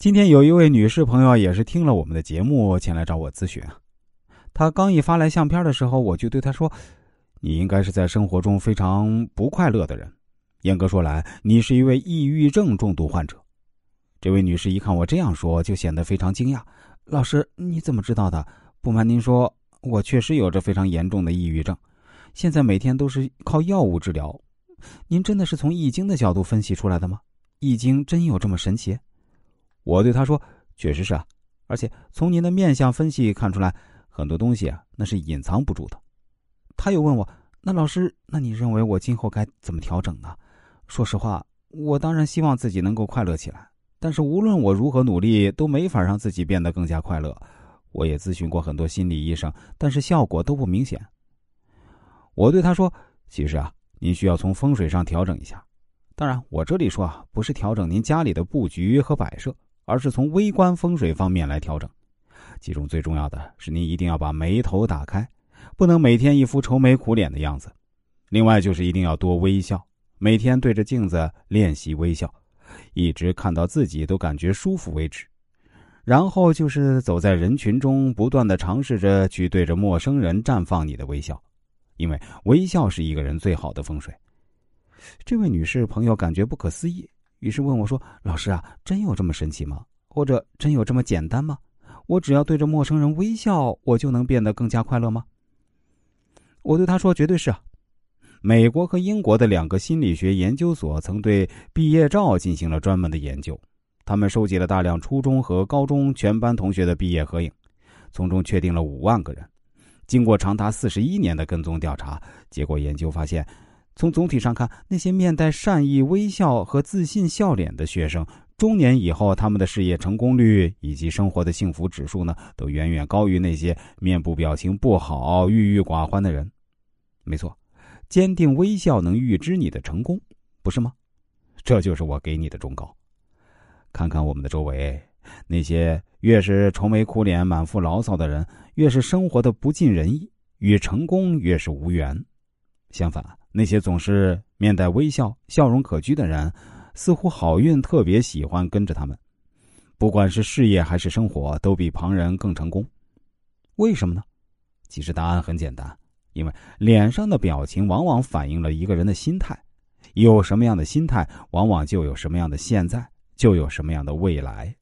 今天有一位女士朋友也是听了我们的节目前来找我咨询。她刚一发来相片的时候，我就对她说：“你应该是在生活中非常不快乐的人。严格说来，你是一位抑郁症重度患者。”这位女士一看我这样说，就显得非常惊讶：“老师，你怎么知道的？不瞒您说，我确实有着非常严重的抑郁症，现在每天都是靠药物治疗。您真的是从易经的角度分析出来的吗？”易经真有这么神奇？我对他说：“确实是啊，而且从您的面相分析看出来，很多东西啊，那是隐藏不住的。”他又问我：“那老师，那你认为我今后该怎么调整呢？”说实话，我当然希望自己能够快乐起来，但是无论我如何努力，都没法让自己变得更加快乐。我也咨询过很多心理医生，但是效果都不明显。我对他说：“其实啊，您需要从风水上调整一下。”当然，我这里说啊，不是调整您家里的布局和摆设，而是从微观风水方面来调整。其中最重要的是，您一定要把眉头打开，不能每天一副愁眉苦脸的样子。另外就是一定要多微笑，每天对着镜子练习微笑，一直看到自己都感觉舒服为止。然后就是走在人群中，不断的尝试着去对着陌生人绽放你的微笑，因为微笑是一个人最好的风水。这位女士朋友感觉不可思议，于是问我说：“老师啊，真有这么神奇吗？或者真有这么简单吗？我只要对着陌生人微笑，我就能变得更加快乐吗？”我对他说：“绝对是啊！美国和英国的两个心理学研究所曾对毕业照进行了专门的研究，他们收集了大量初中和高中全班同学的毕业合影，从中确定了五万个人。经过长达四十一年的跟踪调查，结果研究发现。”从总体上看，那些面带善意微笑和自信笑脸的学生，中年以后他们的事业成功率以及生活的幸福指数呢，都远远高于那些面部表情不好、郁郁寡欢的人。没错，坚定微笑能预知你的成功，不是吗？这就是我给你的忠告。看看我们的周围，那些越是愁眉苦脸、满腹牢骚的人，越是生活的不尽人意，与成功越是无缘。相反。那些总是面带微笑、笑容可掬的人，似乎好运特别喜欢跟着他们。不管是事业还是生活，都比旁人更成功。为什么呢？其实答案很简单，因为脸上的表情往往反映了一个人的心态。有什么样的心态，往往就有什么样的现在，就有什么样的未来。